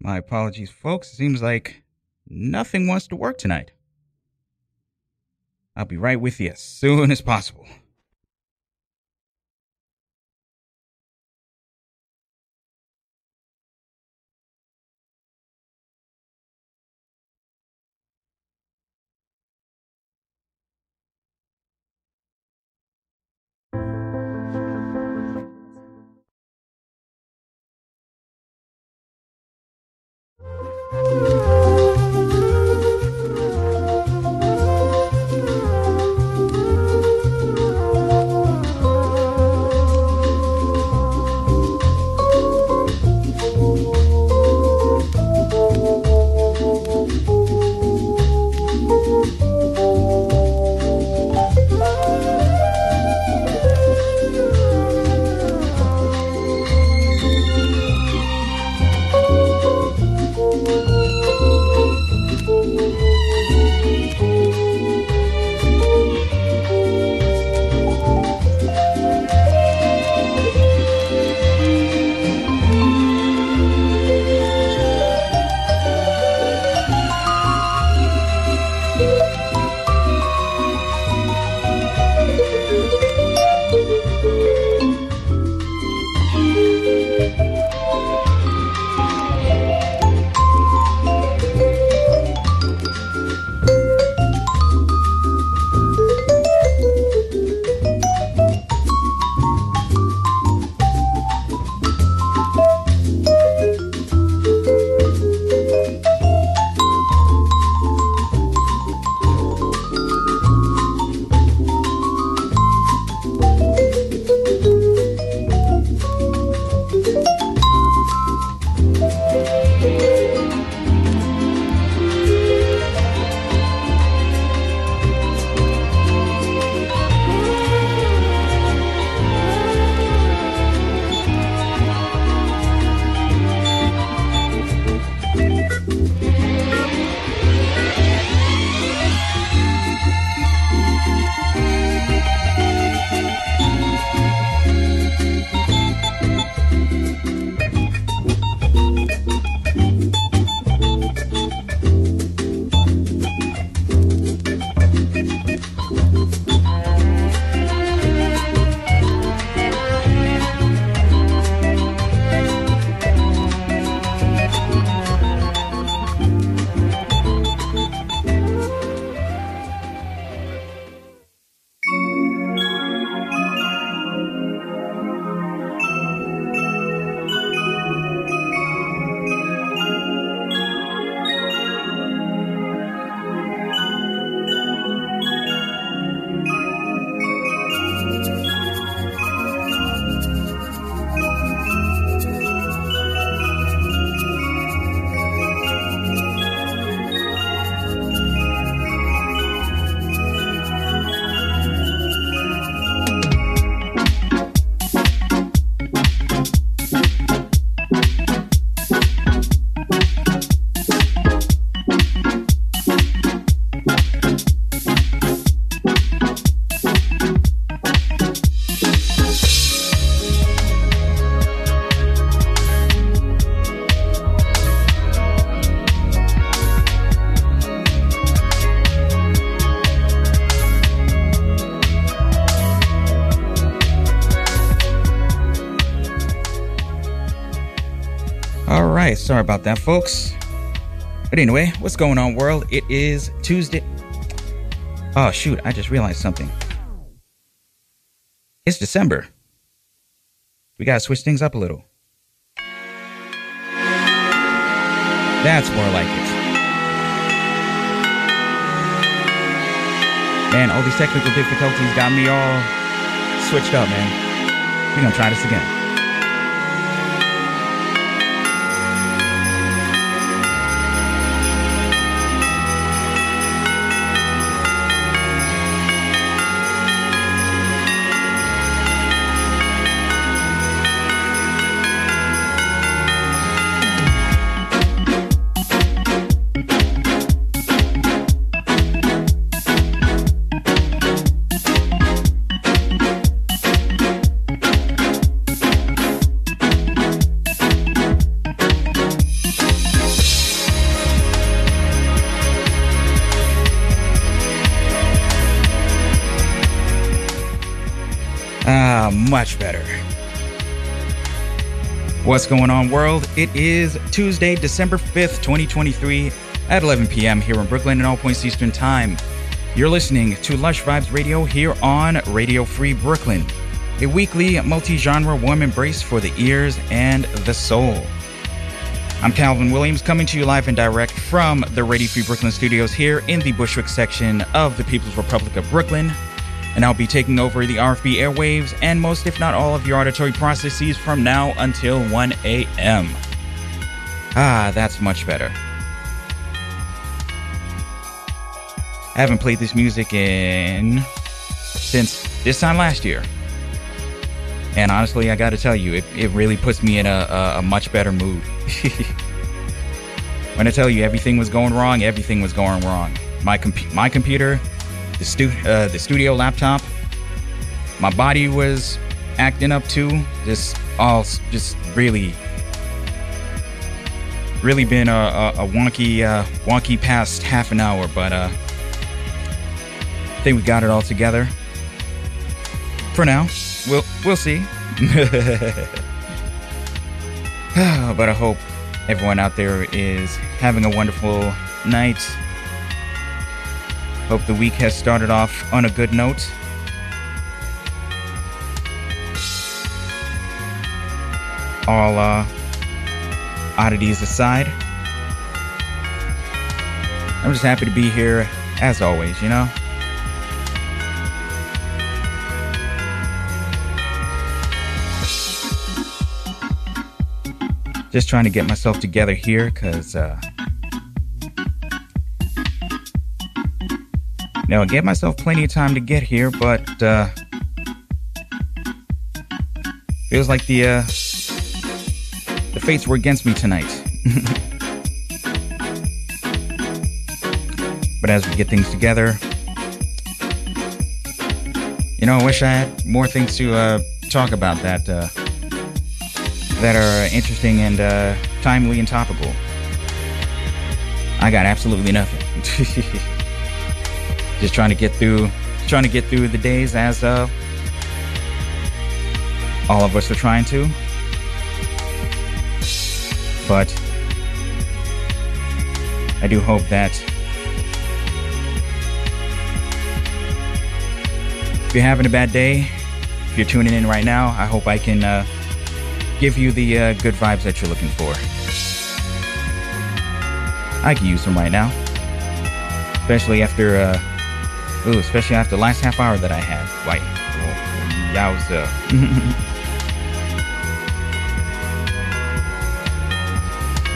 My apologies, folks. It seems like nothing wants to work tonight. I'll be right with you as soon as possible. Sorry about that, folks. But anyway, what's going on, world? It is Tuesday. Oh, shoot, I just realized something. It's December. We gotta switch things up a little. That's more like it. Man, all these technical difficulties got me all switched up, man. We're gonna try this again. What's going on, world? It is Tuesday, December 5th, 2023, at 11 p.m. here in Brooklyn and all points Eastern Time. You're listening to Lush Vibes Radio here on Radio Free Brooklyn, a weekly multi genre warm embrace for the ears and the soul. I'm Calvin Williams coming to you live and direct from the Radio Free Brooklyn studios here in the Bushwick section of the People's Republic of Brooklyn. And I'll be taking over the RFB airwaves and most, if not all, of your auditory processes from now until 1 a.m. Ah, that's much better. I haven't played this music in since this time last year. And honestly, I got to tell you, it, it really puts me in a, a, a much better mood. when I tell you everything was going wrong, everything was going wrong. My comp- my computer, the stu- uh, the studio laptop, my body was acting up too. Just all just really really been a, a, a wonky uh, wonky past half an hour, but uh, I think we got it all together. For now, we'll we'll see. but I hope everyone out there is having a wonderful night. Hope the week has started off on a good note. All uh, oddities aside, I'm just happy to be here as always, you know? just trying to get myself together here because uh now I gave myself plenty of time to get here but uh feels like the uh the fates were against me tonight but as we get things together you know I wish I had more things to uh talk about that uh that are interesting and uh, timely and topical. I got absolutely nothing. Just trying to get through, trying to get through the days as uh, all of us are trying to. But I do hope that if you're having a bad day, if you're tuning in right now, I hope I can. Uh, give you the uh, good vibes that you're looking for. I can use them right now, especially after, uh, ooh, especially after the last half hour that I had. Like, oh, yowza.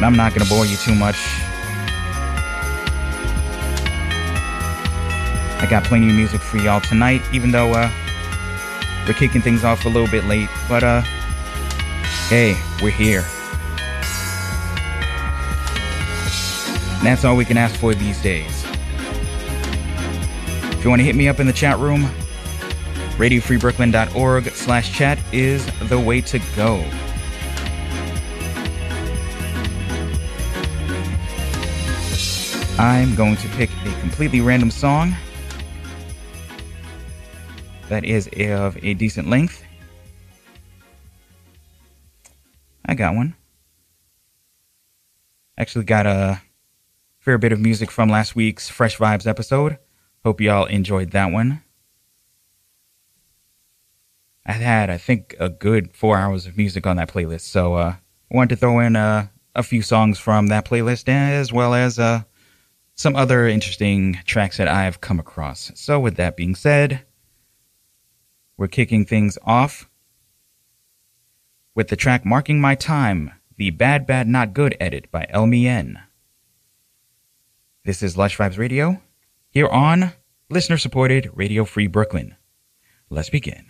I'm not gonna bore you too much. I got plenty of music for y'all tonight, even though uh, we're kicking things off a little bit late. But uh, Hey, we're here. And that's all we can ask for these days. If you want to hit me up in the chat room, radiofreebrooklyn.org slash chat is the way to go. I'm going to pick a completely random song that is of a decent length I got one. Actually, got a fair bit of music from last week's Fresh Vibes episode. Hope y'all enjoyed that one. I had, I think, a good four hours of music on that playlist, so uh, I wanted to throw in uh, a few songs from that playlist as well as uh, some other interesting tracks that I've come across. So, with that being said, we're kicking things off with the track Marking My Time, the Bad Bad Not Good edit by Elmi This is Lush Vibes Radio, here on listener supported Radio Free Brooklyn. Let's begin.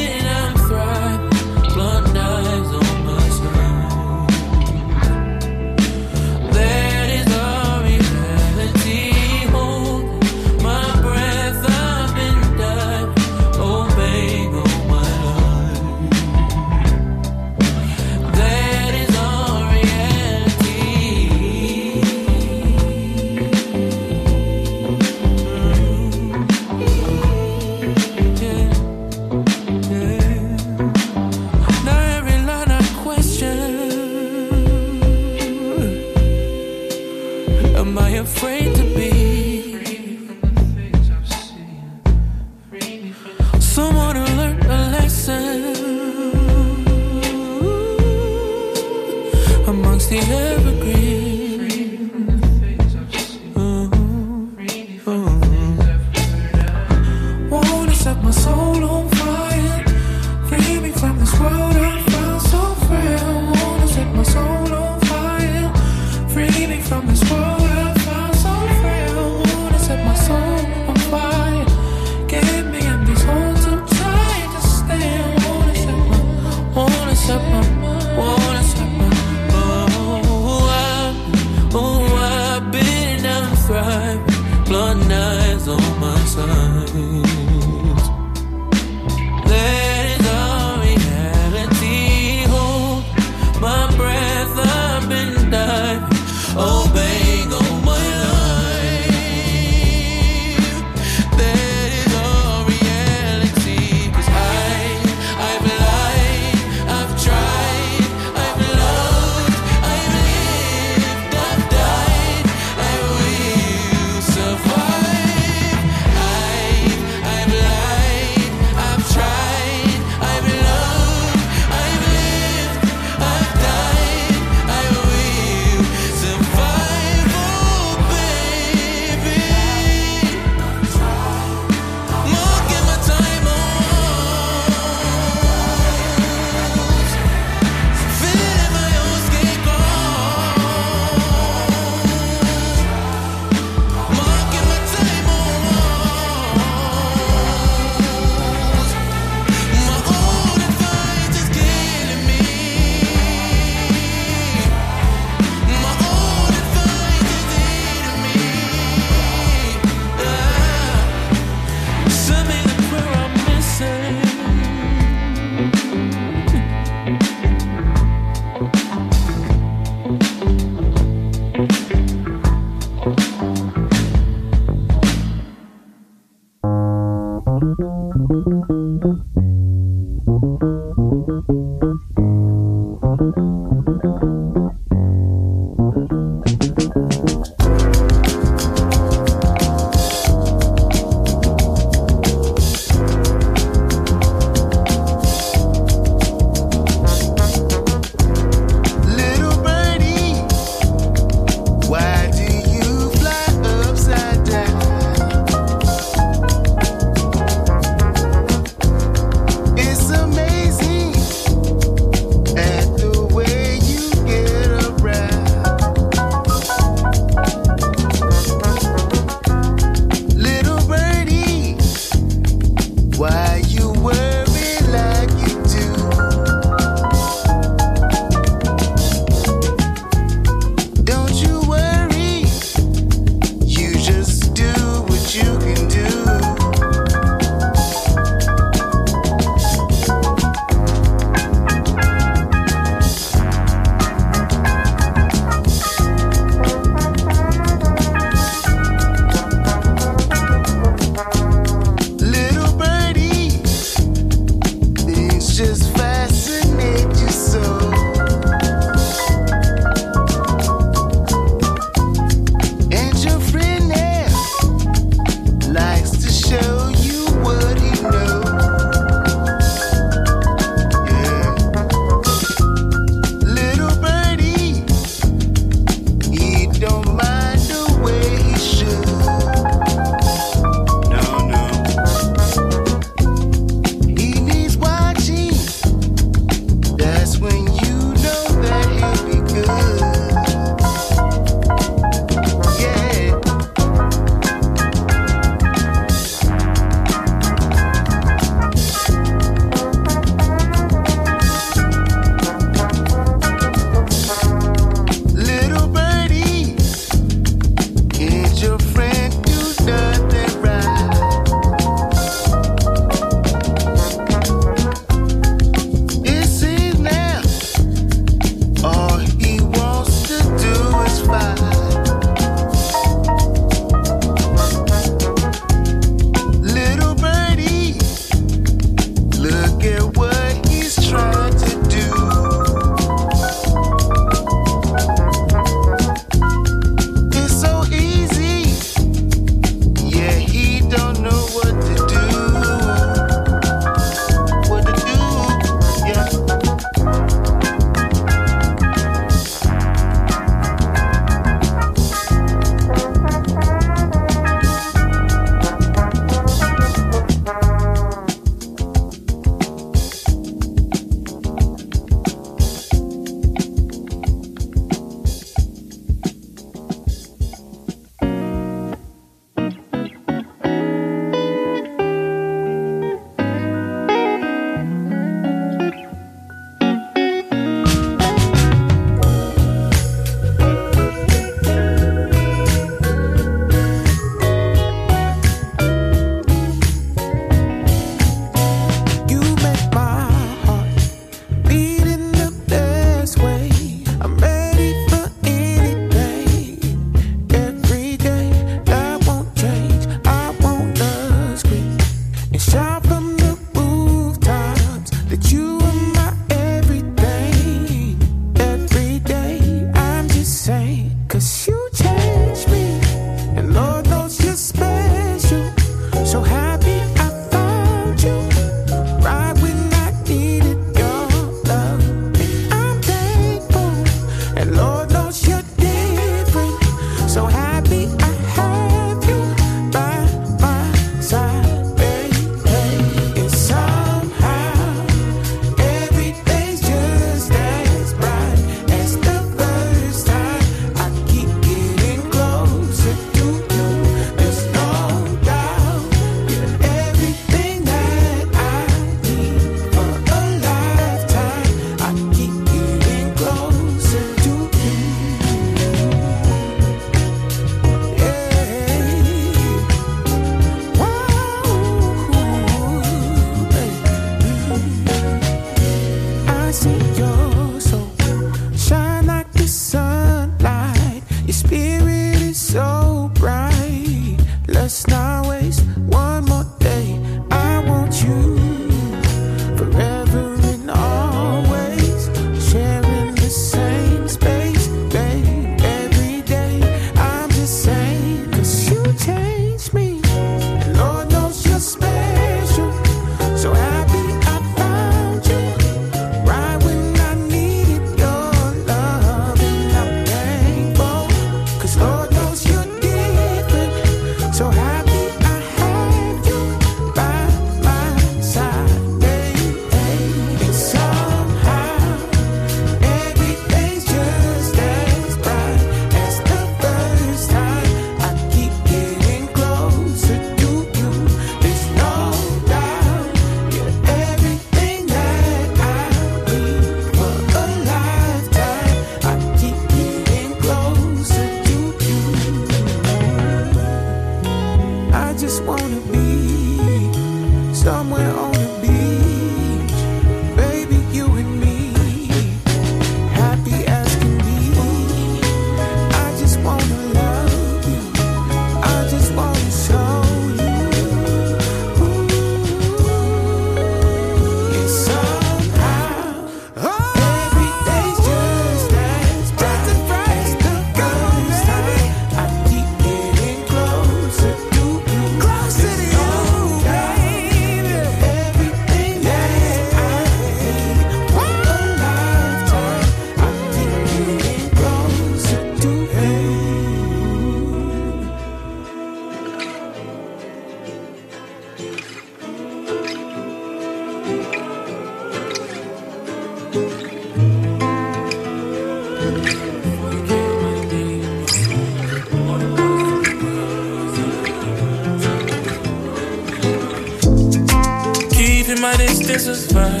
this was right.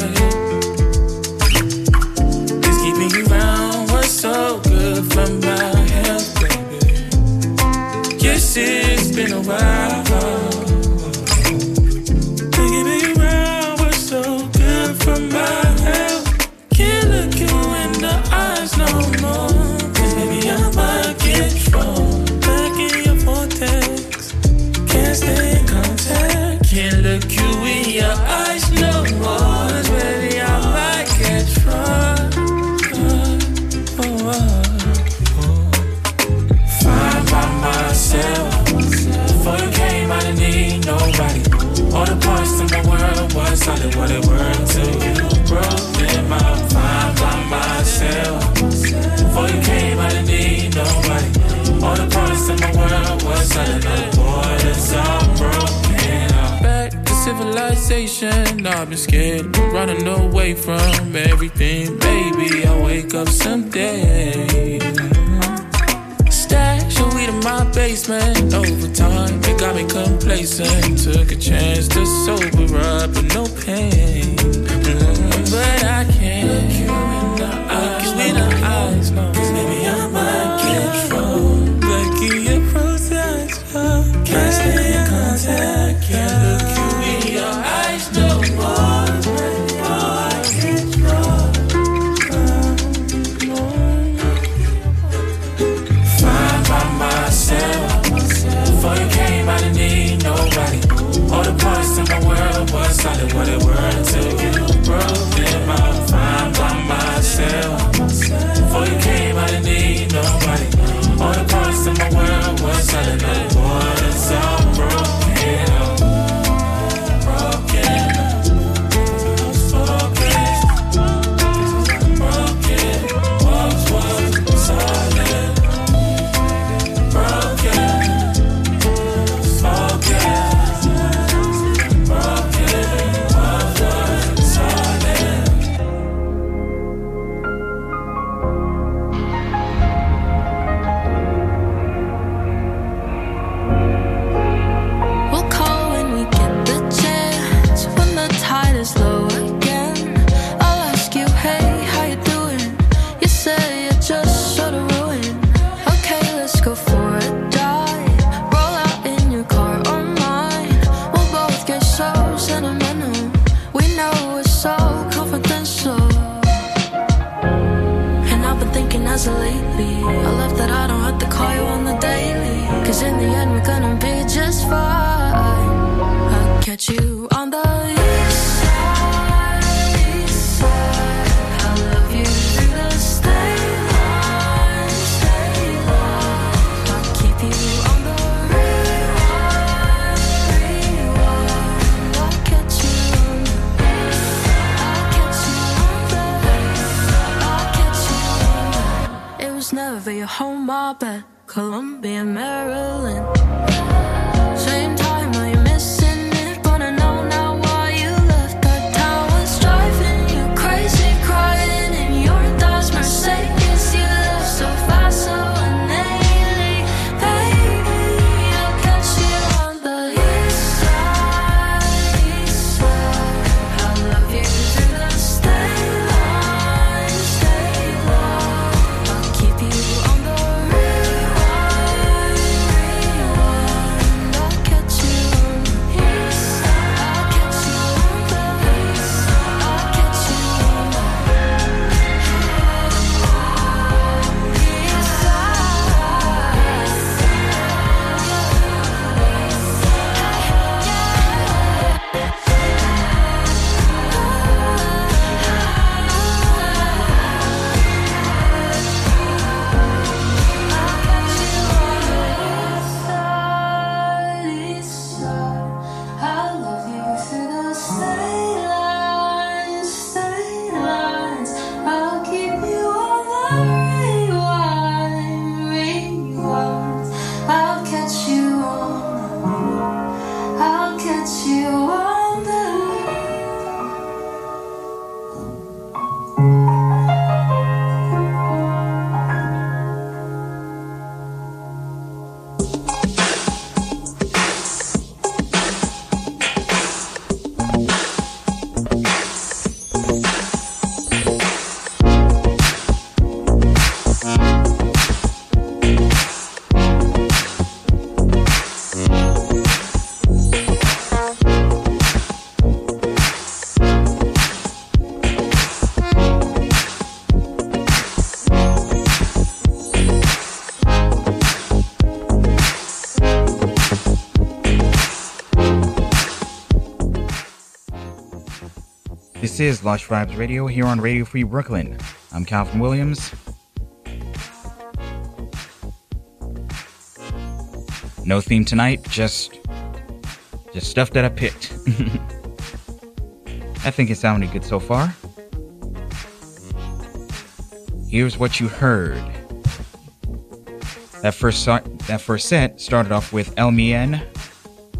Cause keeping you around was so good for my health, baby. Yes, it's been a while. of the. Back to civilization, I've been scared, running away from everything. Maybe I'll wake up someday. Stash your weed in my basement. Over time, it got me complacent. Took a chance to sober up, but no pain. Mm, but I This is Lush Vibes Radio here on Radio Free Brooklyn. I'm Calvin Williams. No theme tonight, just just stuff that I picked. I think it sounded good so far. Here's what you heard. That first that first set started off with Elmiene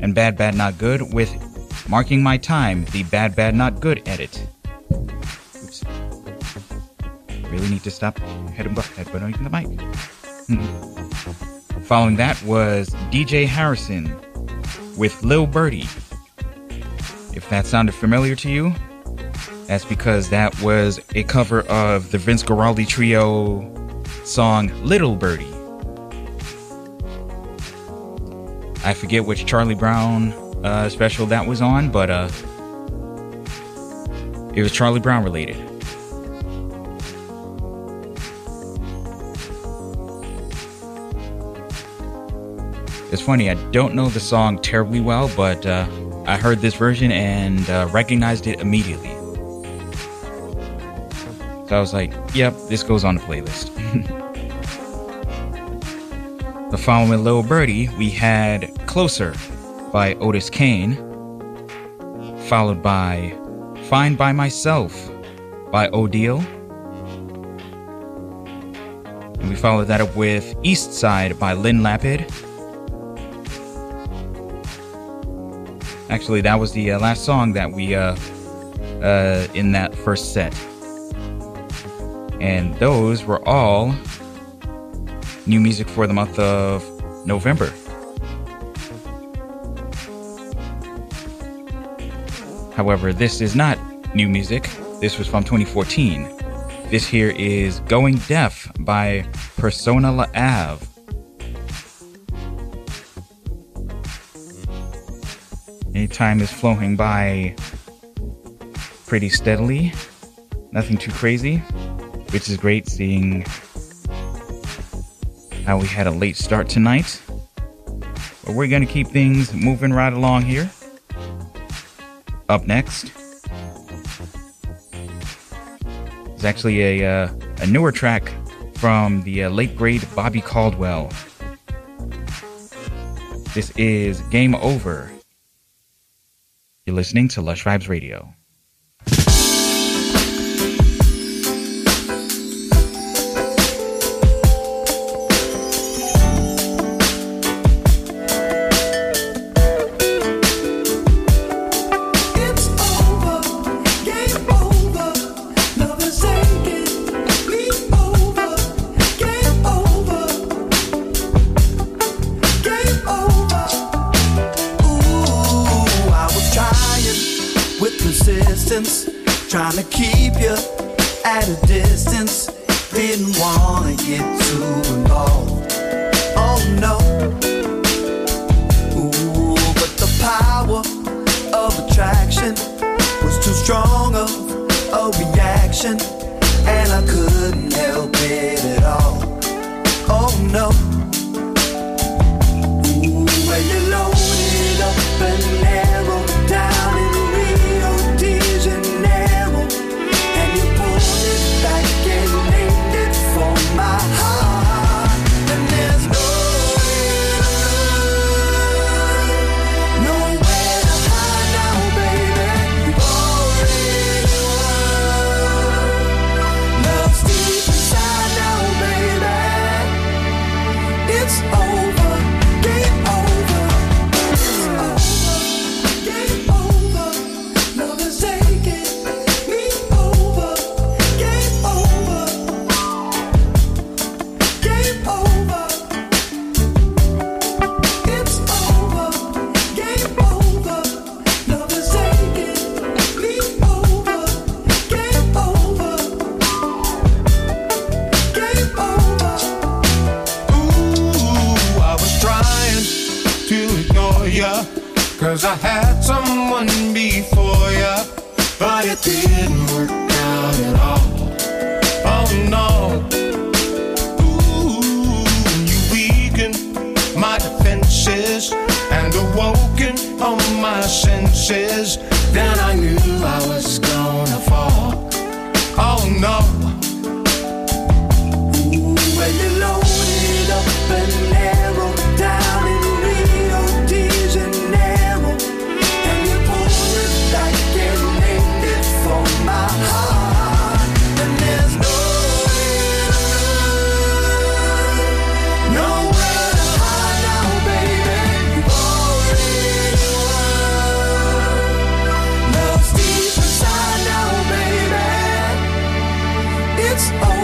and Bad Bad Not Good with Marking My Time, the Bad Bad Not Good edit. Oops. Really need to stop head headbutting the mic. Hmm. Following that was DJ Harrison with Lil Birdie. If that sounded familiar to you, that's because that was a cover of the Vince Guaraldi Trio song Little Birdie. I forget which Charlie Brown uh, special that was on, but uh, it was Charlie Brown related. It's funny, I don't know the song terribly well, but uh, I heard this version and uh, recognized it immediately. So I was like, yep, this goes on the playlist. the following Little Birdie, we had Closer by Otis Kane, followed by Fine by Myself by Odeal. And we followed that up with East Side by Lyn Lapid. Actually, that was the uh, last song that we uh, uh, in that first set, and those were all new music for the month of November. However, this is not new music. This was from 2014. This here is Going Deaf by Persona La Ave. Time is flowing by pretty steadily. Nothing too crazy, which is great seeing how we had a late start tonight. But we're going to keep things moving right along here. Up next is actually a, uh, a newer track from the uh, late great Bobby Caldwell. This is Game Over. You're listening to Lush Vibes Radio. it's all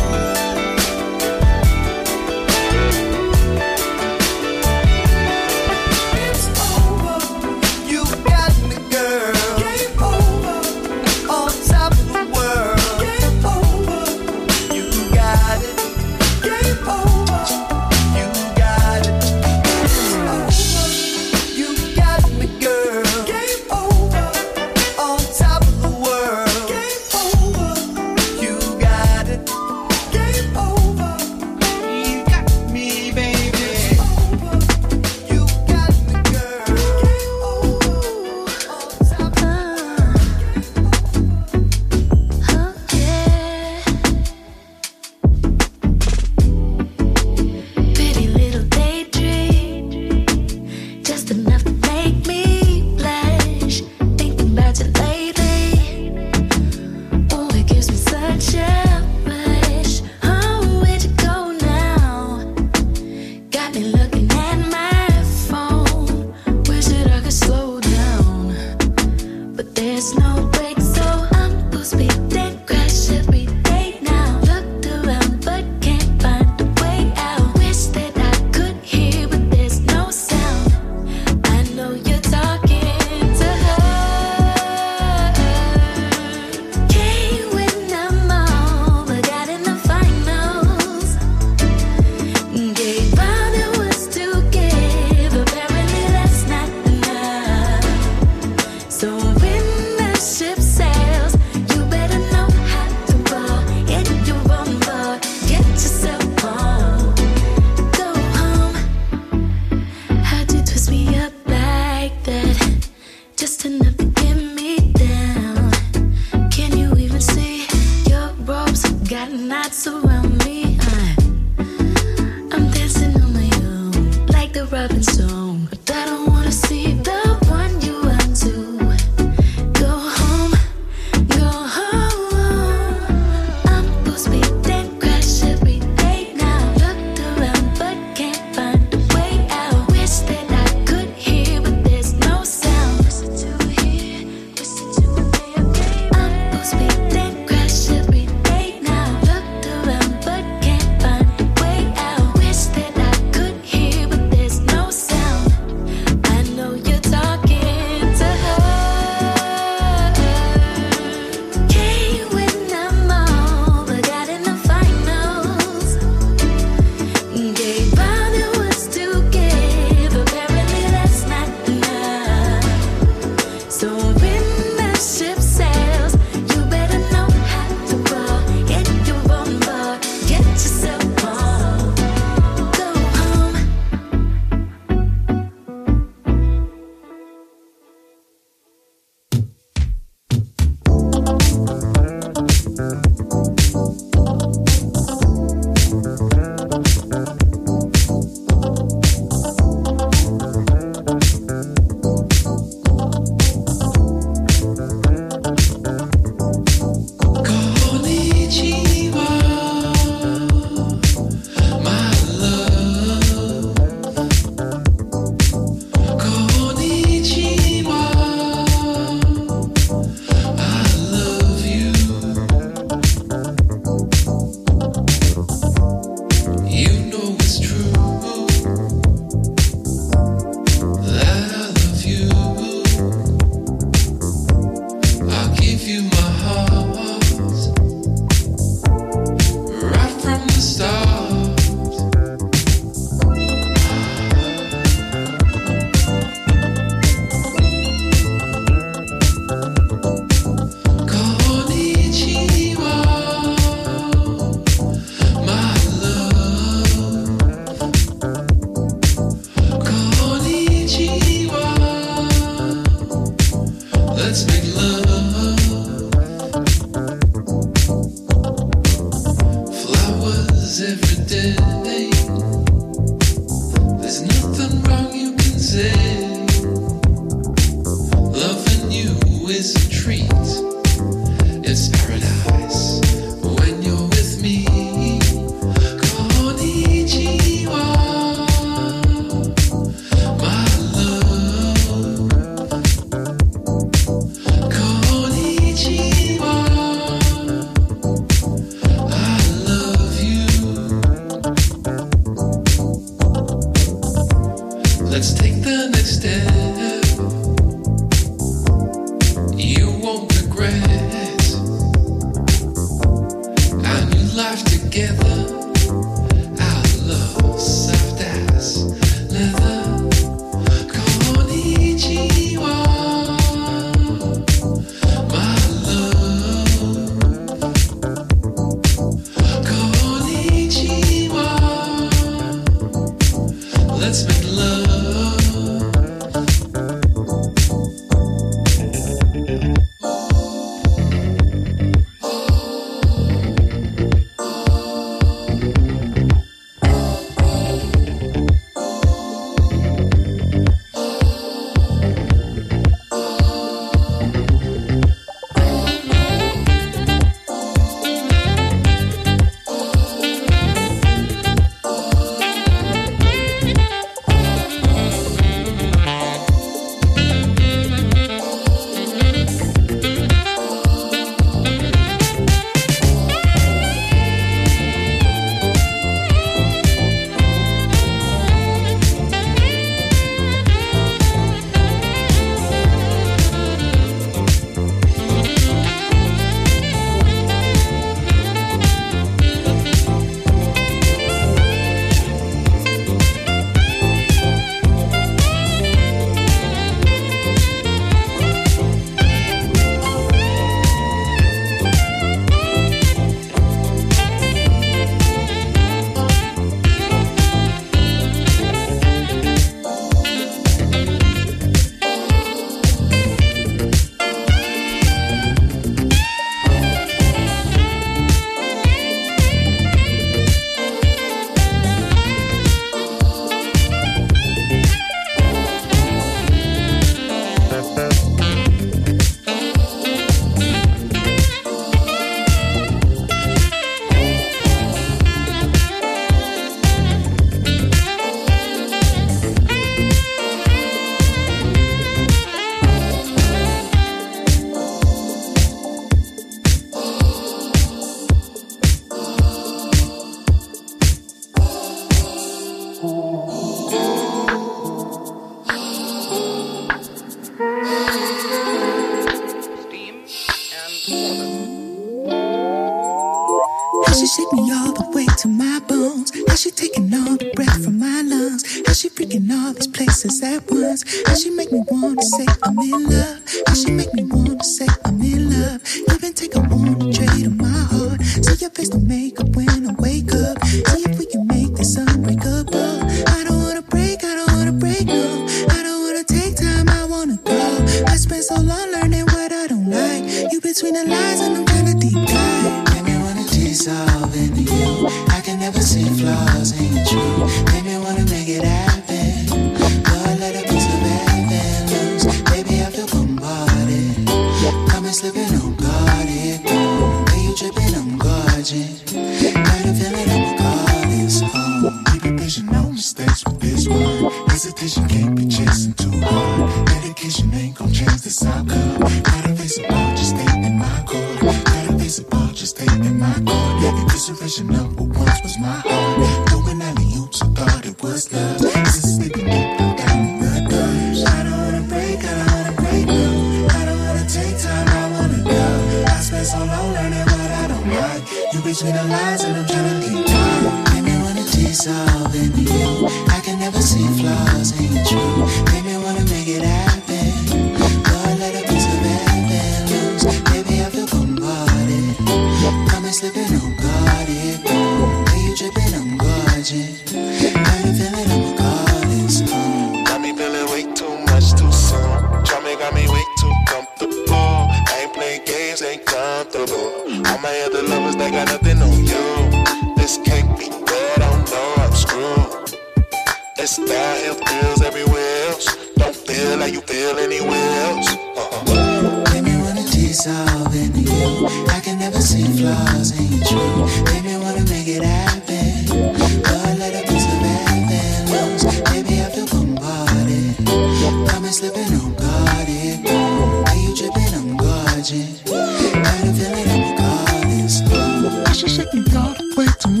wait to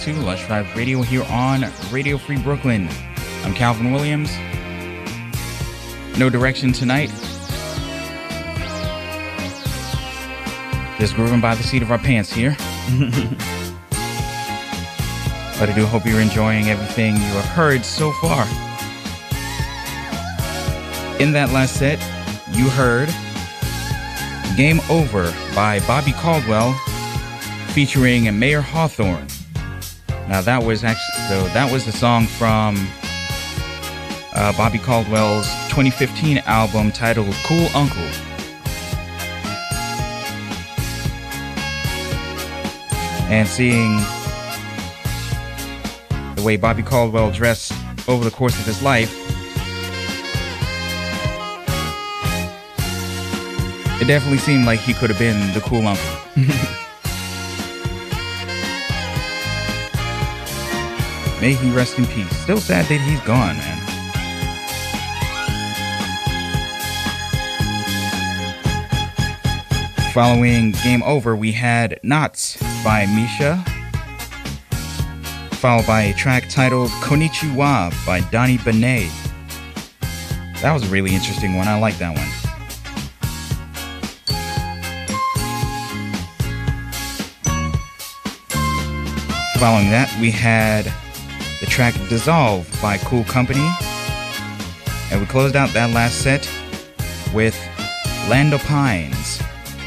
to Lush Vibes Radio here on Radio Free Brooklyn. I'm Calvin Williams. No direction tonight. Just grooving by the seat of our pants here. but I do hope you're enjoying everything you have heard so far. In that last set, you heard Game Over by Bobby Caldwell featuring Mayer Hawthorne. Now that was actually so that was the song from uh, Bobby Caldwell's 2015 album titled Cool Uncle. And seeing the way Bobby Caldwell dressed over the course of his life, it definitely seemed like he could have been the cool uncle. May he rest in peace. Still sad that he's gone, man. Following Game Over, we had Knots by Misha, followed by a track titled Konichiwa by Donny Benét. That was a really interesting one. I like that one. Following that, we had track Dissolve by Cool Company. And we closed out that last set with Land o' Pines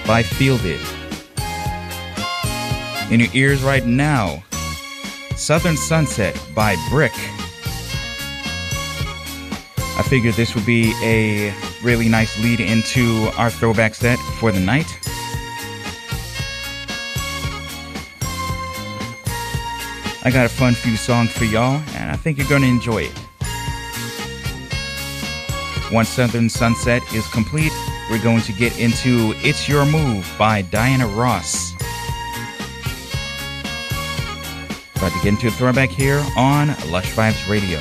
by Fielded. In your ears right now, Southern Sunset by Brick. I figured this would be a really nice lead into our throwback set for the night. I got a fun few songs for y'all, and I think you're gonna enjoy it. Once Southern Sunset is complete, we're going to get into It's Your Move by Diana Ross. About to get into a throwback here on Lush Vibes Radio.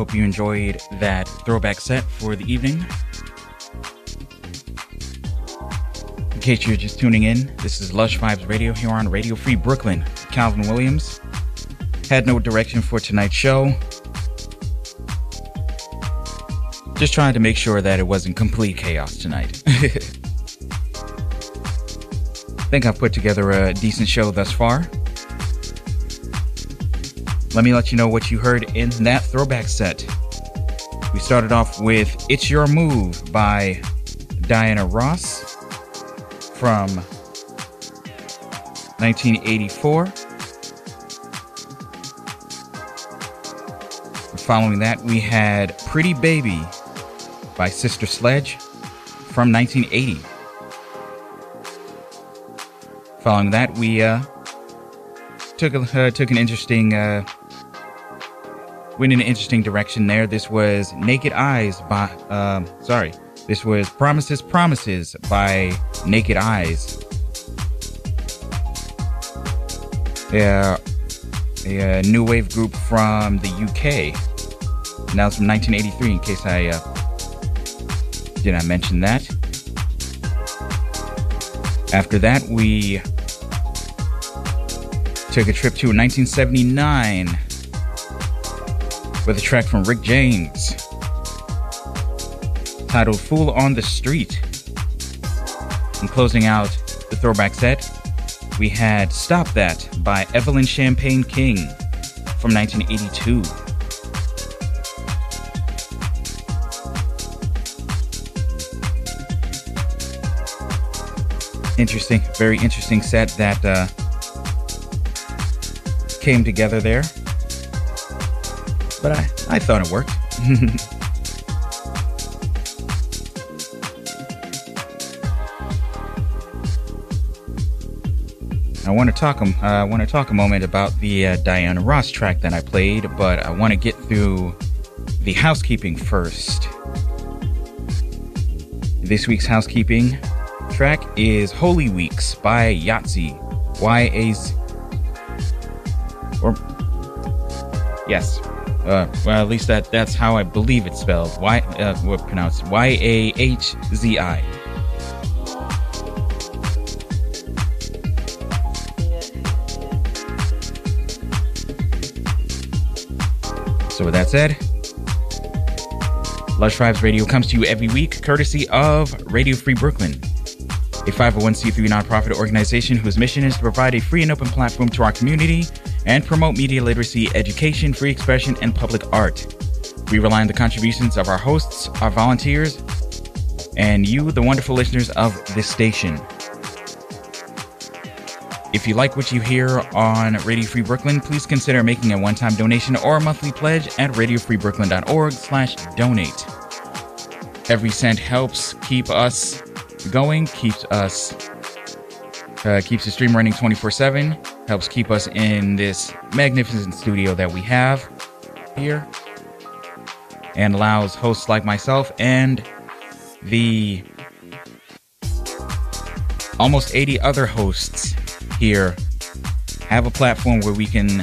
Hope you enjoyed that throwback set for the evening? In case you're just tuning in, this is Lush Vibes Radio here on Radio Free Brooklyn. Calvin Williams had no direction for tonight's show. Just trying to make sure that it wasn't complete chaos tonight. I think I've put together a decent show thus far. Let me let you know what you heard in that throwback set. We started off with It's Your Move by Diana Ross from 1984. Following that, we had Pretty Baby by Sister Sledge from 1980. Following that, we uh, took a, uh, took an interesting uh, went in an interesting direction there. This was Naked Eyes by, um, sorry, this was Promises Promises by Naked Eyes. Yeah, a, new wave group from the UK. Now it's from 1983, in case I uh, did not mention that. After that, we took a trip to 1979 with a track from Rick James titled Fool on the Street. And closing out the throwback set, we had Stop That by Evelyn Champagne King from 1982. Interesting, very interesting set that uh, came together there but I, I thought it worked. I want to talk. Uh, I want to talk a moment about the uh, Diana Ross track that I played, but I want to get through the housekeeping first. This week's housekeeping track is Holy Weeks by Yahzi. Y A Z. Or yes, uh, well, at least that that's how I believe it's spelled. Y, uh, what pronounced? Y A H Z I. So with that said, Lush Vibes Radio comes to you every week, courtesy of Radio Free Brooklyn, a 501c3 nonprofit organization whose mission is to provide a free and open platform to our community and promote media literacy, education, free expression, and public art. We rely on the contributions of our hosts, our volunteers, and you, the wonderful listeners of this station. If you like what you hear on Radio Free Brooklyn, please consider making a one-time donation or a monthly pledge at radiofreebrooklyn.org slash donate. Every cent helps keep us going, keeps us uh, keeps the stream running 24-7 helps keep us in this magnificent studio that we have here and allows hosts like myself and the almost 80 other hosts here have a platform where we can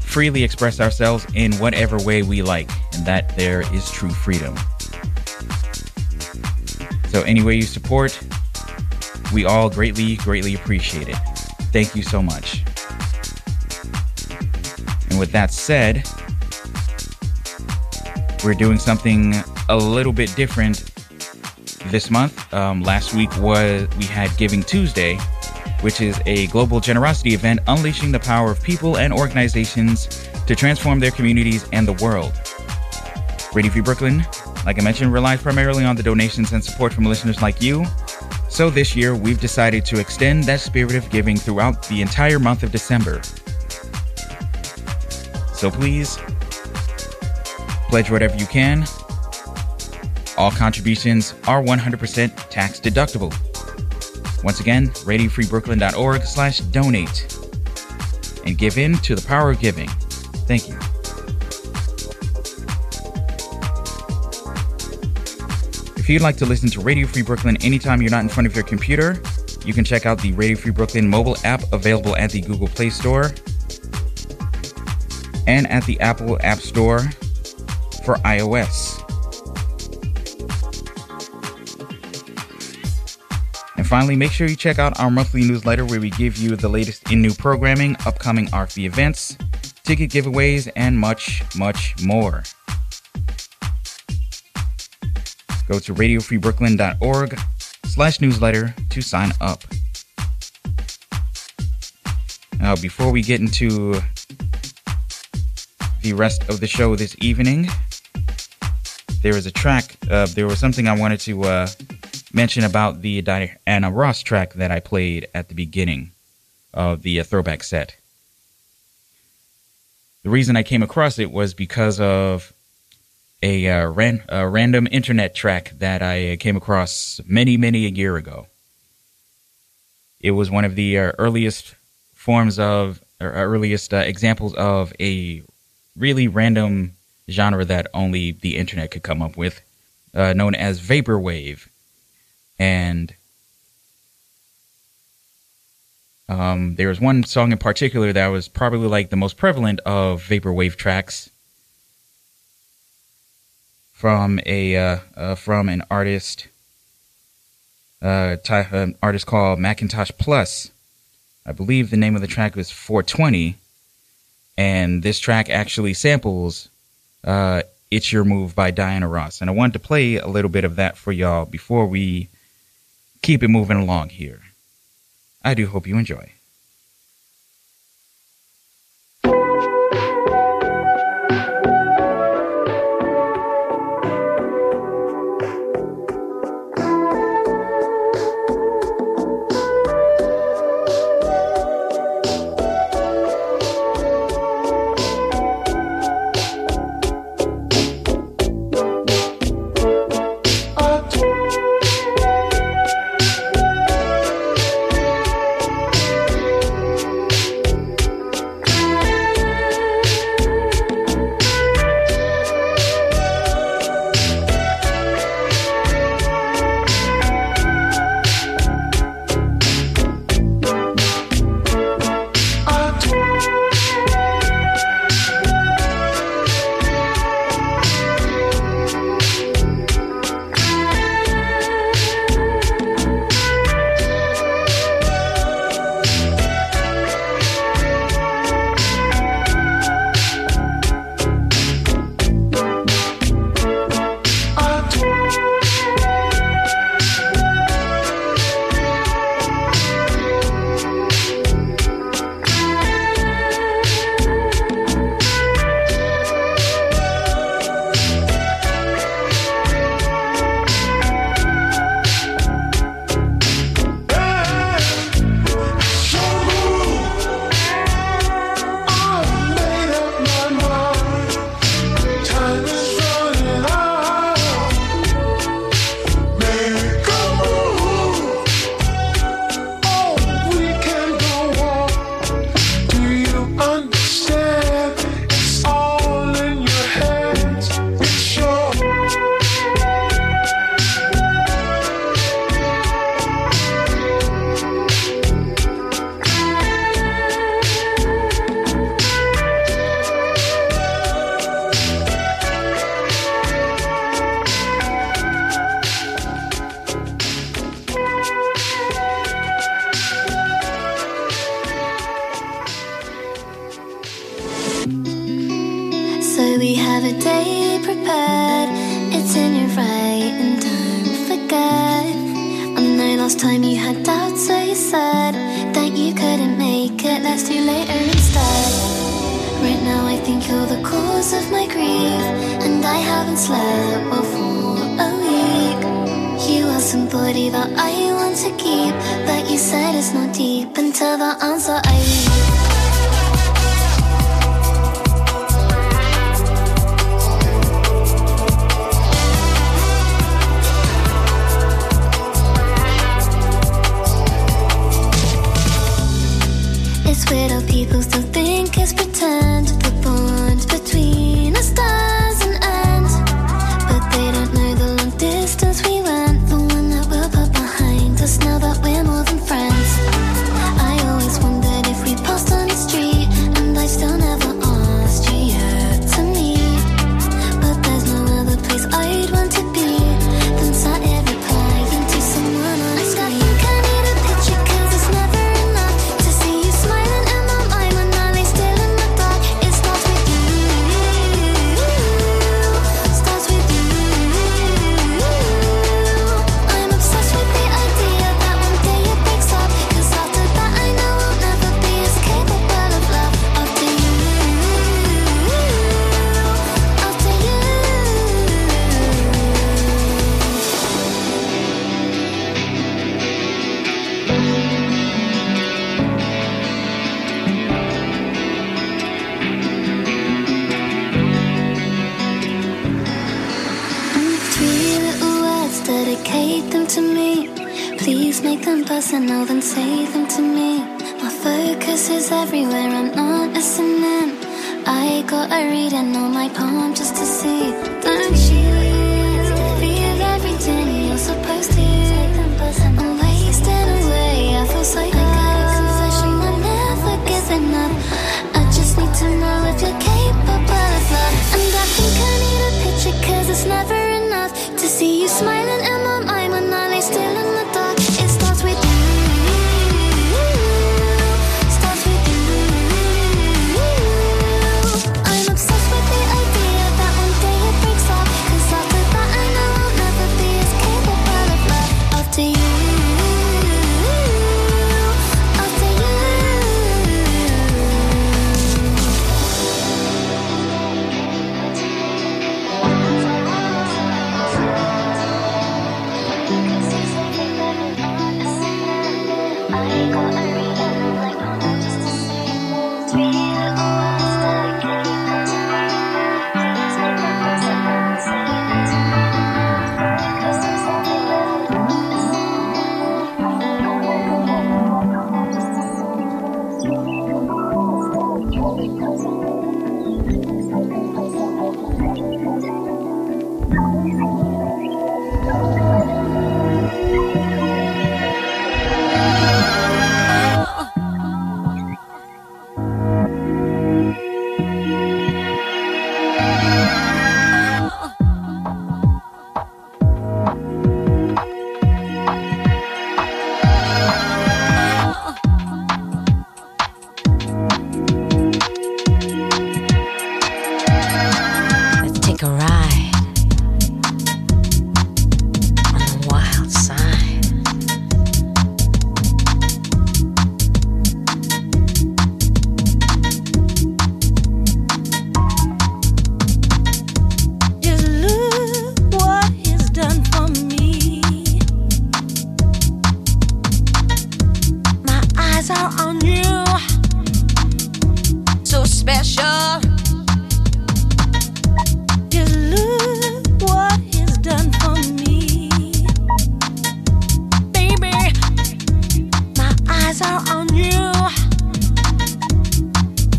freely express ourselves in whatever way we like and that there is true freedom. So any way you support we all greatly greatly appreciate it Thank you so much. And with that said, we're doing something a little bit different this month. Um, last week was we had Giving Tuesday, which is a global generosity event unleashing the power of people and organizations to transform their communities and the world. Radio Free Brooklyn, like I mentioned, relies primarily on the donations and support from listeners like you so this year, we've decided to extend that spirit of giving throughout the entire month of December. So please, pledge whatever you can. All contributions are 100% tax deductible. Once again, radiofreebrooklyn.org slash donate and give in to the power of giving. Thank you. If you'd like to listen to Radio Free Brooklyn anytime you're not in front of your computer, you can check out the Radio Free Brooklyn mobile app available at the Google Play Store and at the Apple App Store for iOS. And finally, make sure you check out our monthly newsletter where we give you the latest in new programming, upcoming RFB events, ticket giveaways, and much, much more. Go to radiofreebrooklyn.org slash newsletter to sign up. Now, before we get into the rest of the show this evening, there was a track, uh, there was something I wanted to uh, mention about the Diana Ross track that I played at the beginning of the uh, throwback set. The reason I came across it was because of a, uh, ran, a random internet track that I came across many, many a year ago. It was one of the uh, earliest forms of, or earliest uh, examples of a really random genre that only the internet could come up with, uh, known as vaporwave. And um, there was one song in particular that was probably like the most prevalent of vaporwave tracks from a uh, uh, from an artist, uh, ty- an artist called Macintosh Plus. I believe the name of the track was 420, and this track actually samples uh, "It's Your Move" by Diana Ross. And I wanted to play a little bit of that for y'all before we keep it moving along here. I do hope you enjoy.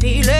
Feelings,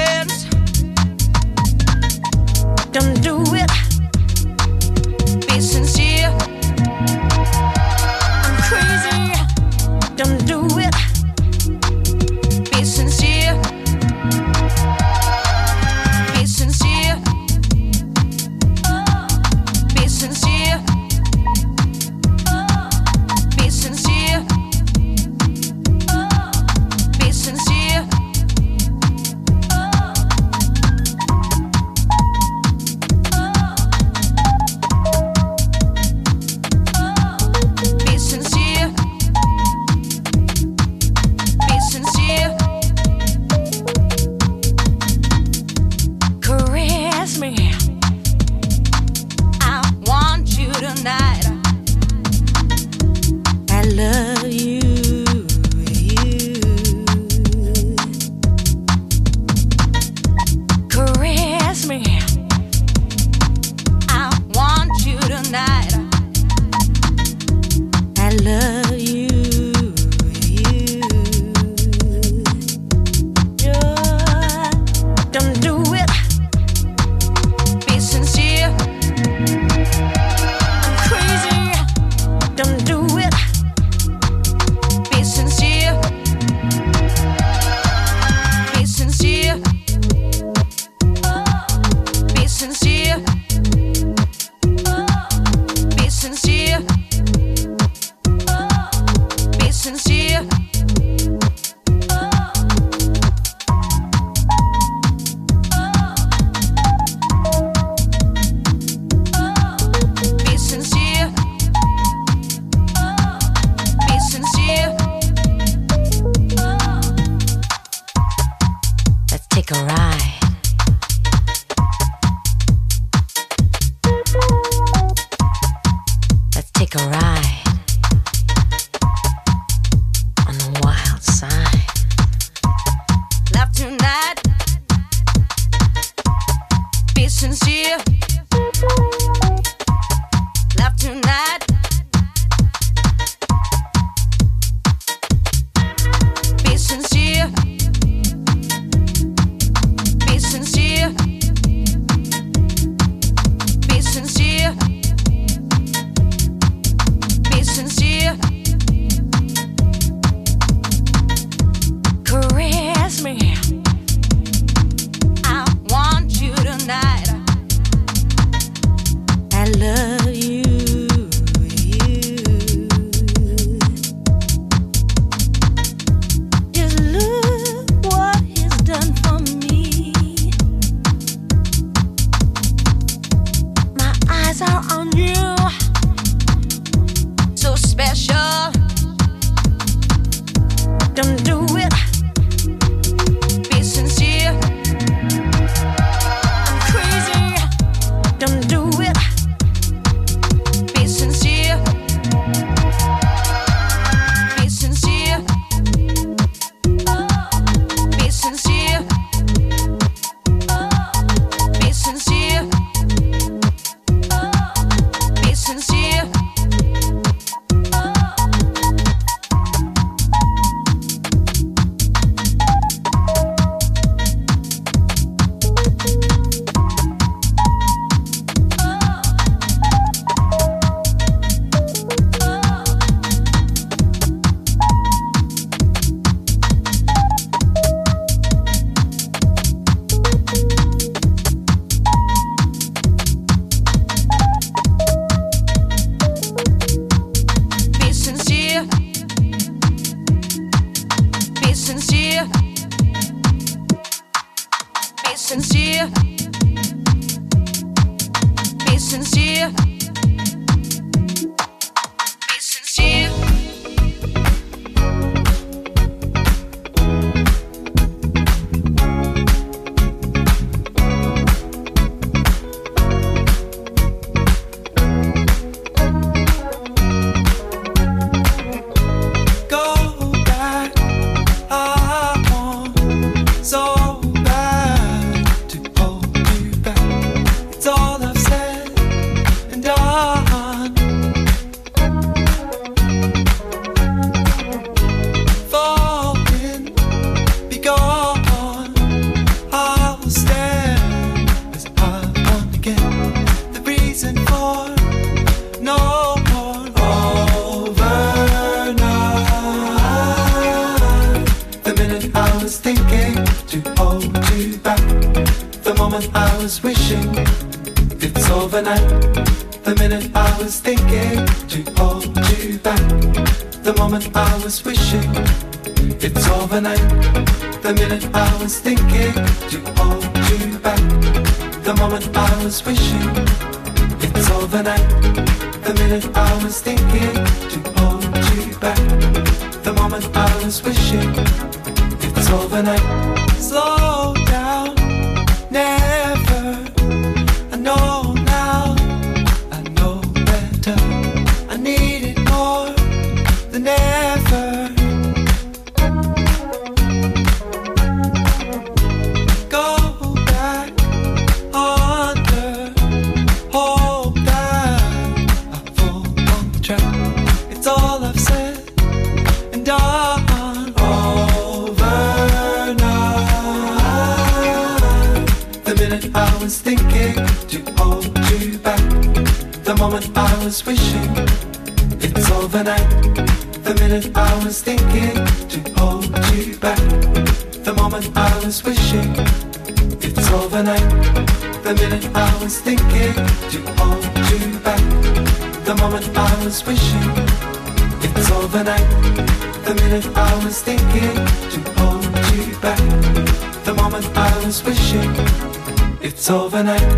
night.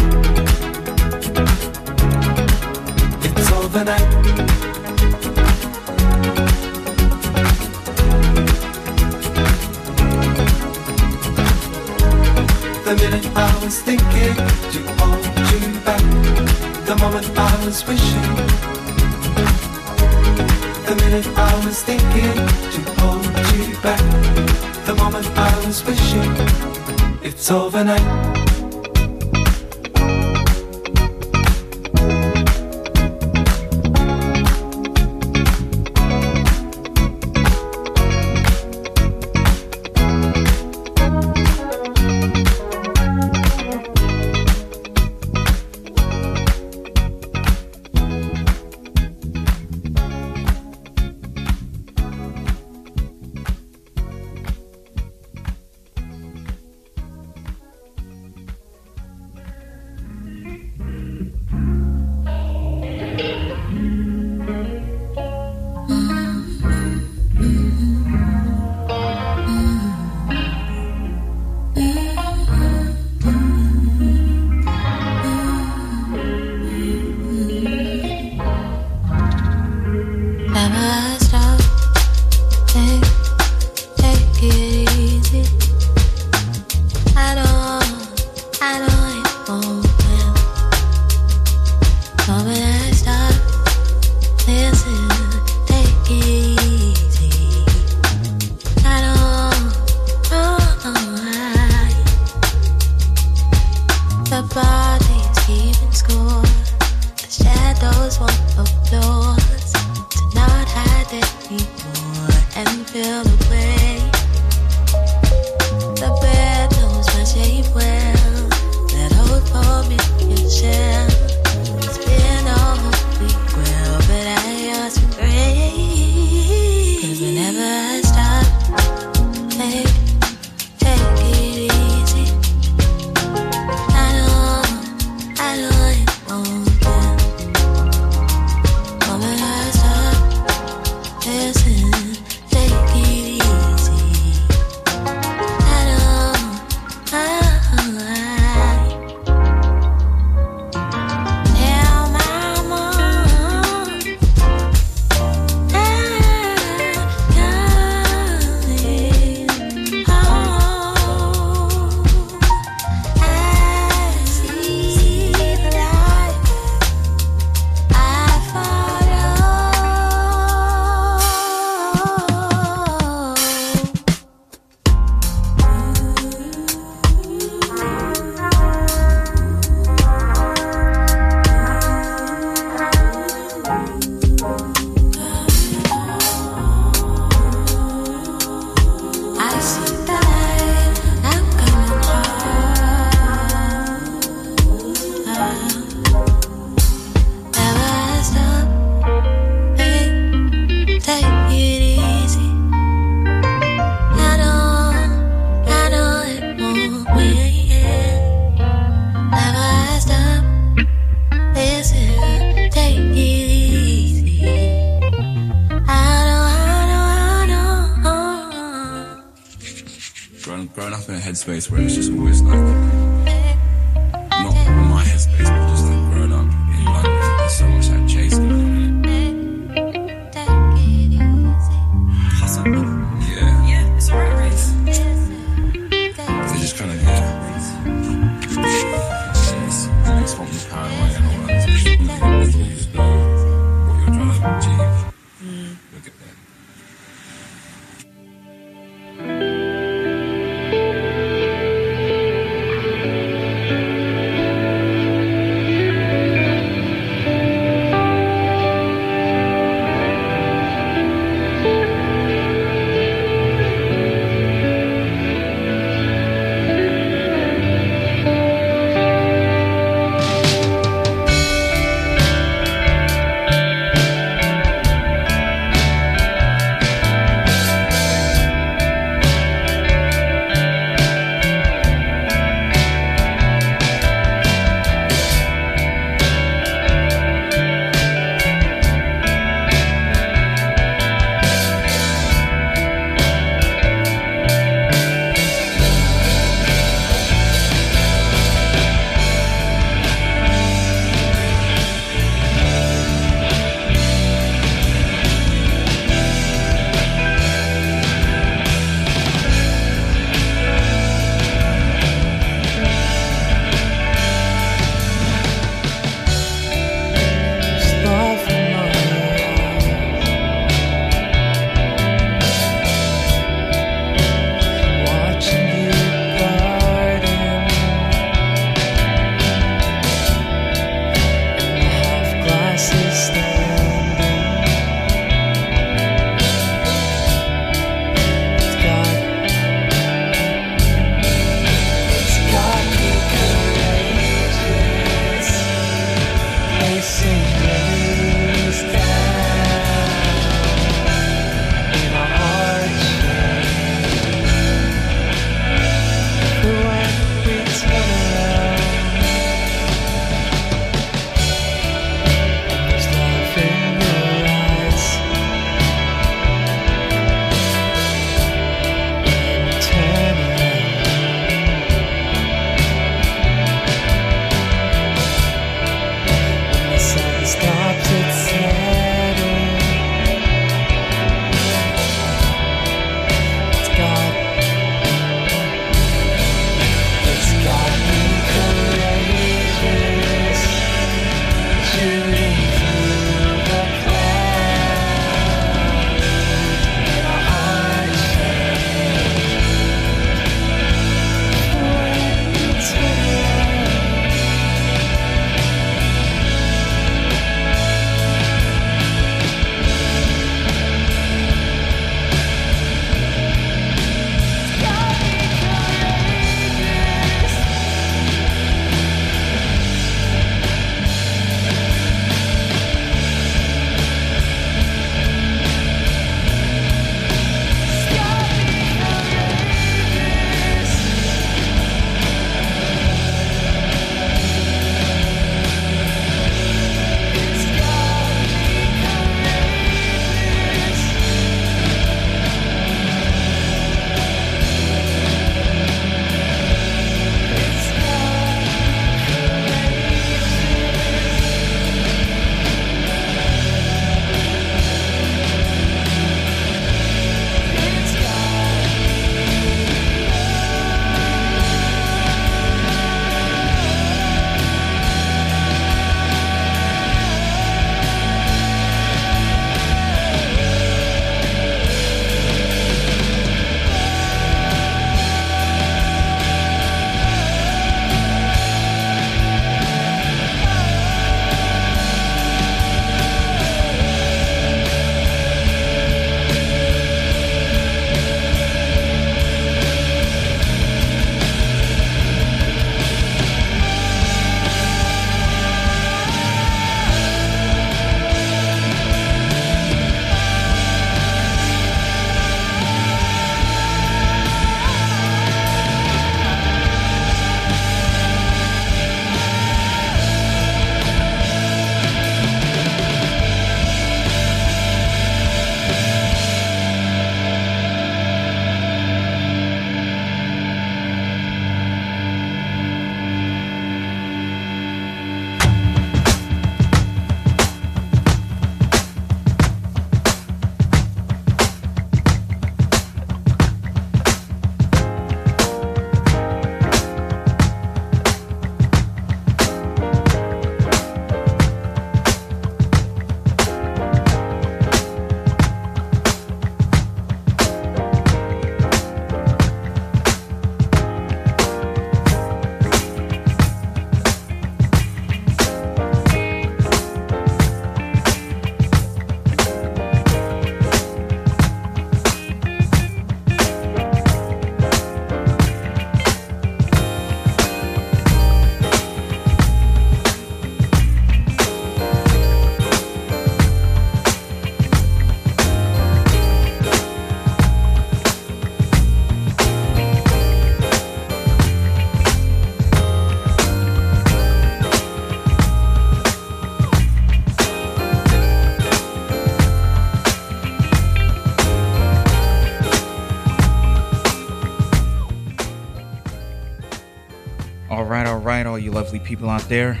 Lovely people out there.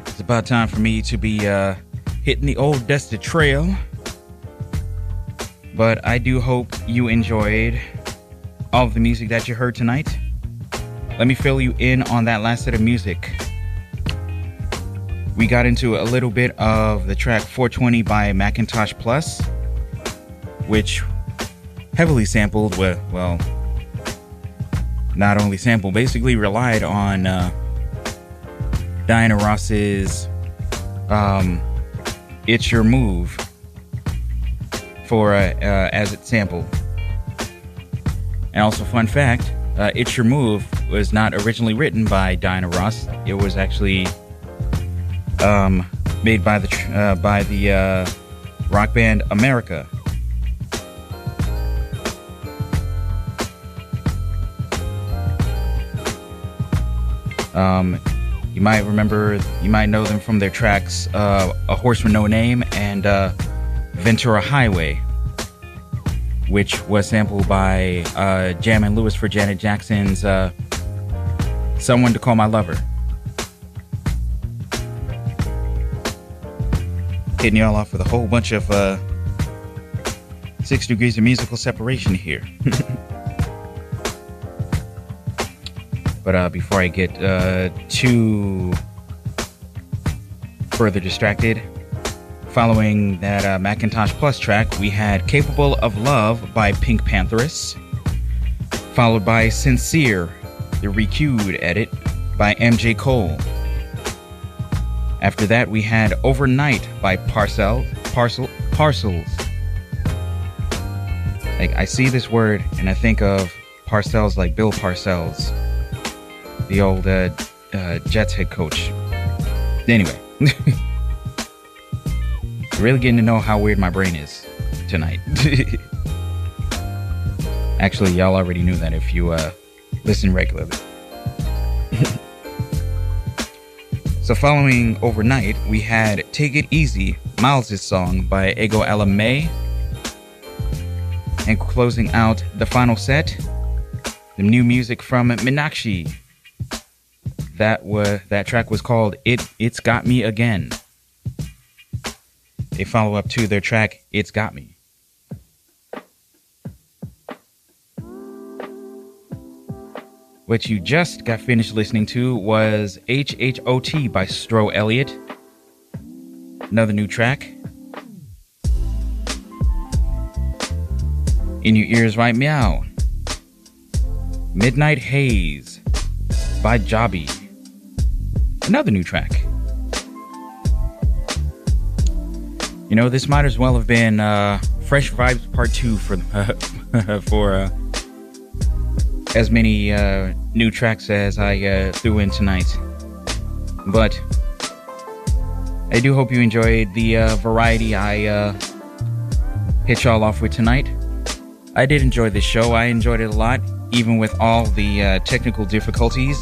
It's about time for me to be uh, hitting the old dusty trail. But I do hope you enjoyed all of the music that you heard tonight. Let me fill you in on that last set of music. We got into a little bit of the track 420 by Macintosh Plus, which heavily sampled, well, well not only sampled, basically relied on uh, Diana Ross's um, "It's Your Move" for uh, uh, as it sampled. And also, fun fact: uh, "It's Your Move" was not originally written by Diana Ross. It was actually um, made by the uh, by the uh, rock band America. Um, you might remember, you might know them from their tracks uh, A Horse with No Name and uh, Ventura Highway, which was sampled by uh, and Lewis for Janet Jackson's uh, Someone to Call My Lover. Hitting y'all off with a whole bunch of uh, six degrees of musical separation here. But uh, before I get uh, too further distracted, following that uh, Macintosh Plus track, we had Capable of Love by PinkPantheress, followed by Sincere, the recued edit by MJ Cole. After that, we had Overnight by Parcel, Parcel, Parcels. Like, I see this word and I think of Parcells like Bill Parcells the old uh, uh, Jets head coach. Anyway, really getting to know how weird my brain is tonight. Actually, y'all already knew that if you uh, listen regularly. so, following overnight, we had "Take It Easy," Miles' song by Ego Ella May, and closing out the final set, the new music from Minaxi that was that track was called "It It's Got Me Again." A follow up to their track "It's Got Me." What you just got finished listening to was HHOT by Stro Elliot. Another new track. In your ears right meow. Midnight Haze by jobii another new track. You know, this might as well have been uh, Fresh Vibes Part 2 for, uh, for uh, as many uh, new tracks as I uh, threw in tonight. But I do hope you enjoyed the uh, variety I hit y'all off with tonight. I did enjoy this show. I enjoyed it a lot, even with all the technical difficulties.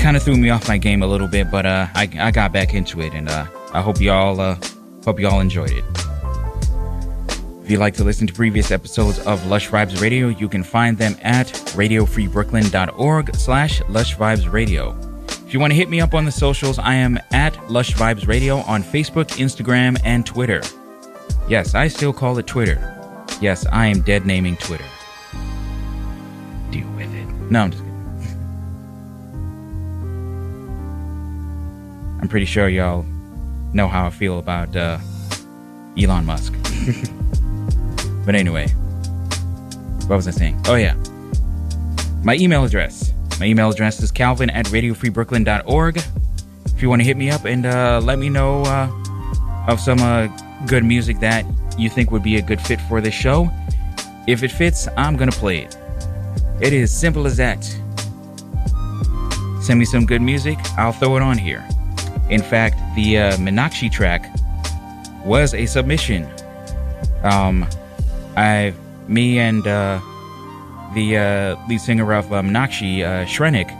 Kind of threw me off my game a little bit, but uh, I, I got back into it, and uh, I hope y'all uh, hope y'all enjoyed it. If you'd like to listen to previous episodes of Lush Vibes Radio, you can find them at radiofreebrooklyn.org slash Lush Vibes Radio. If you want to hit me up on the socials, I am at Lush Vibes Radio on Facebook, Instagram, and Twitter. Yes, I still call it Twitter. Yes, I am dead naming Twitter. Deal with it. No, I'm just I'm pretty sure y'all know how I feel about uh, Elon Musk. but anyway, what was I saying? Oh, yeah. My email address. My email address is calvin at radiofreebrooklyn.org. If you want to hit me up and uh, let me know uh, of some uh, good music that you think would be a good fit for this show, if it fits, I'm going to play it. It is simple as that. Send me some good music, I'll throw it on here. In fact, the uh, Minaxi track was a submission. Um, I, me, and uh, the uh, lead singer of um, Minaxi, uh, Shrenik,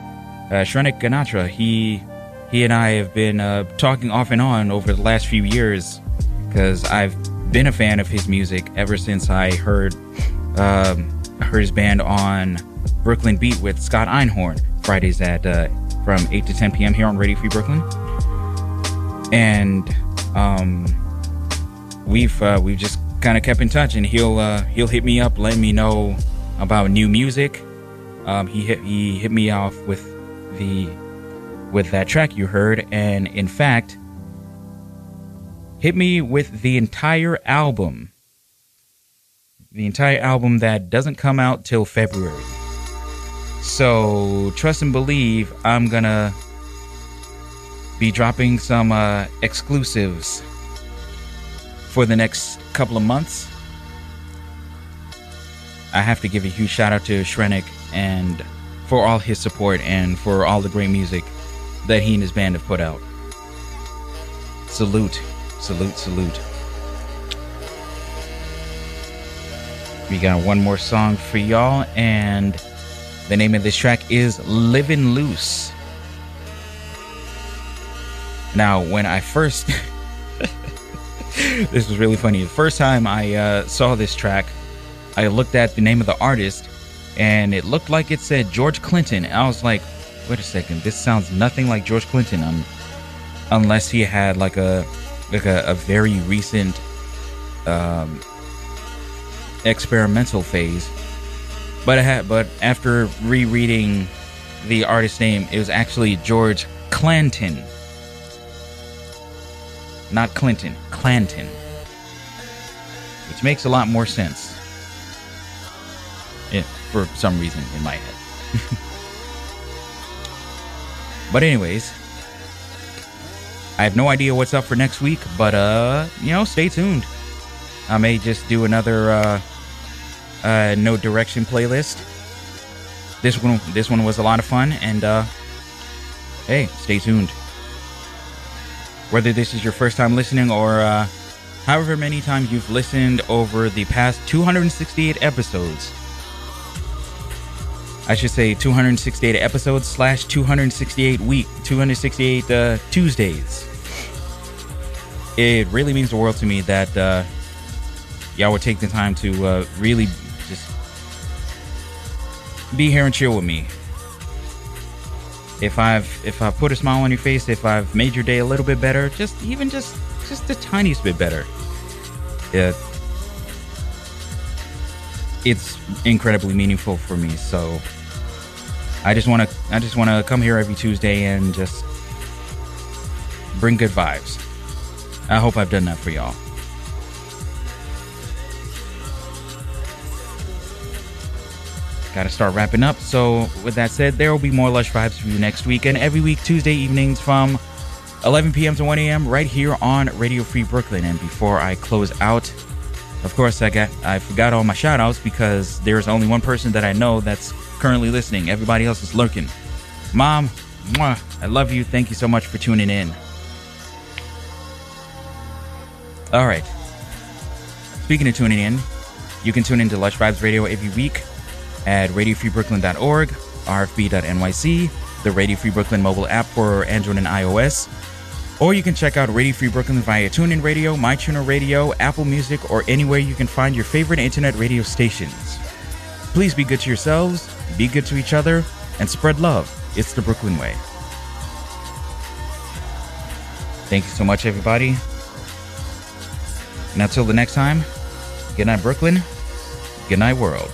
uh, Shrenik Ganatra, he he and I have been uh, talking off and on over the last few years because I've been a fan of his music ever since I heard um, heard his band on Brooklyn Beat with Scott Einhorn. Fridays at uh, from 8 to 10 p.m. here on Radio Free Brooklyn. And um, we've uh, we've just kind of kept in touch, and he'll uh, he'll hit me up, let me know about new music. Um, he hit he hit me off with the with that track you heard, and in fact, hit me with the entire album. The entire album that doesn't come out till February. So trust and believe, I'm gonna be dropping some uh, exclusives for the next couple of months. I have to give a huge shout out to Shrenik and for all his support and for all the great music that he and his band have put out. Salute, salute, salute. We got one more song for y'all, and the name of this track is Living Loose. Now, when I first. this was really funny. The first time I uh, saw this track, I looked at the name of the artist and it looked like it said George Clinton. And I was like, wait a second, this sounds nothing like George Clinton unless he had like a like a, a very recent um, experimental phase. But I had, but after rereading the artist's name, it was actually George Clanton, not Clinton, Clanton, which makes a lot more sense. Yeah, for some reason in my head. but anyways, I have no idea what's up for next week, but uh, you know, stay tuned. I may just do another uh uh, no direction playlist. This one, this one was a lot of fun, and uh, hey, stay tuned. Whether this is your first time listening or uh, however many times you've listened over the past 268 episodes, I should say 268 episodes slash 268 week, 268 uh, Tuesdays. It really means the world to me that uh, y'all would take the time to uh, really just be here and chill with me. If I've if I've put a smile on your face, if I've made your day a little bit better, just even just just the tiniest bit better. It, it's incredibly meaningful for me. So I just want to I just want to come here every Tuesday and just bring good vibes. I hope I've done that for y'all. Got to start wrapping up. So, with that said, there will be more Lush Vibes for you next week and every week, Tuesday evenings from 11 p.m. to 1 a.m. right here on Radio Free Brooklyn. And before I close out, of course, I got I forgot all my shout outs because there's only one person that I know that's currently listening. Everybody else is lurking. Mom, mwah, I love you. Thank you so much for tuning in. All right. Speaking of tuning in, you can tune into Lush Vibes Radio every week at radiofreebrooklyn.org, rfb.nyc, the Radio Free Brooklyn mobile app for Android and iOS. Or you can check out Radio Free Brooklyn via TuneIn Radio, MyTuner Radio, Apple Music, or anywhere you can find your favorite internet radio stations. Please be good to yourselves, be good to each other, and spread love. It's the Brooklyn Way. Thank you so much, everybody. And until the next time, good night, Brooklyn. Good night, world.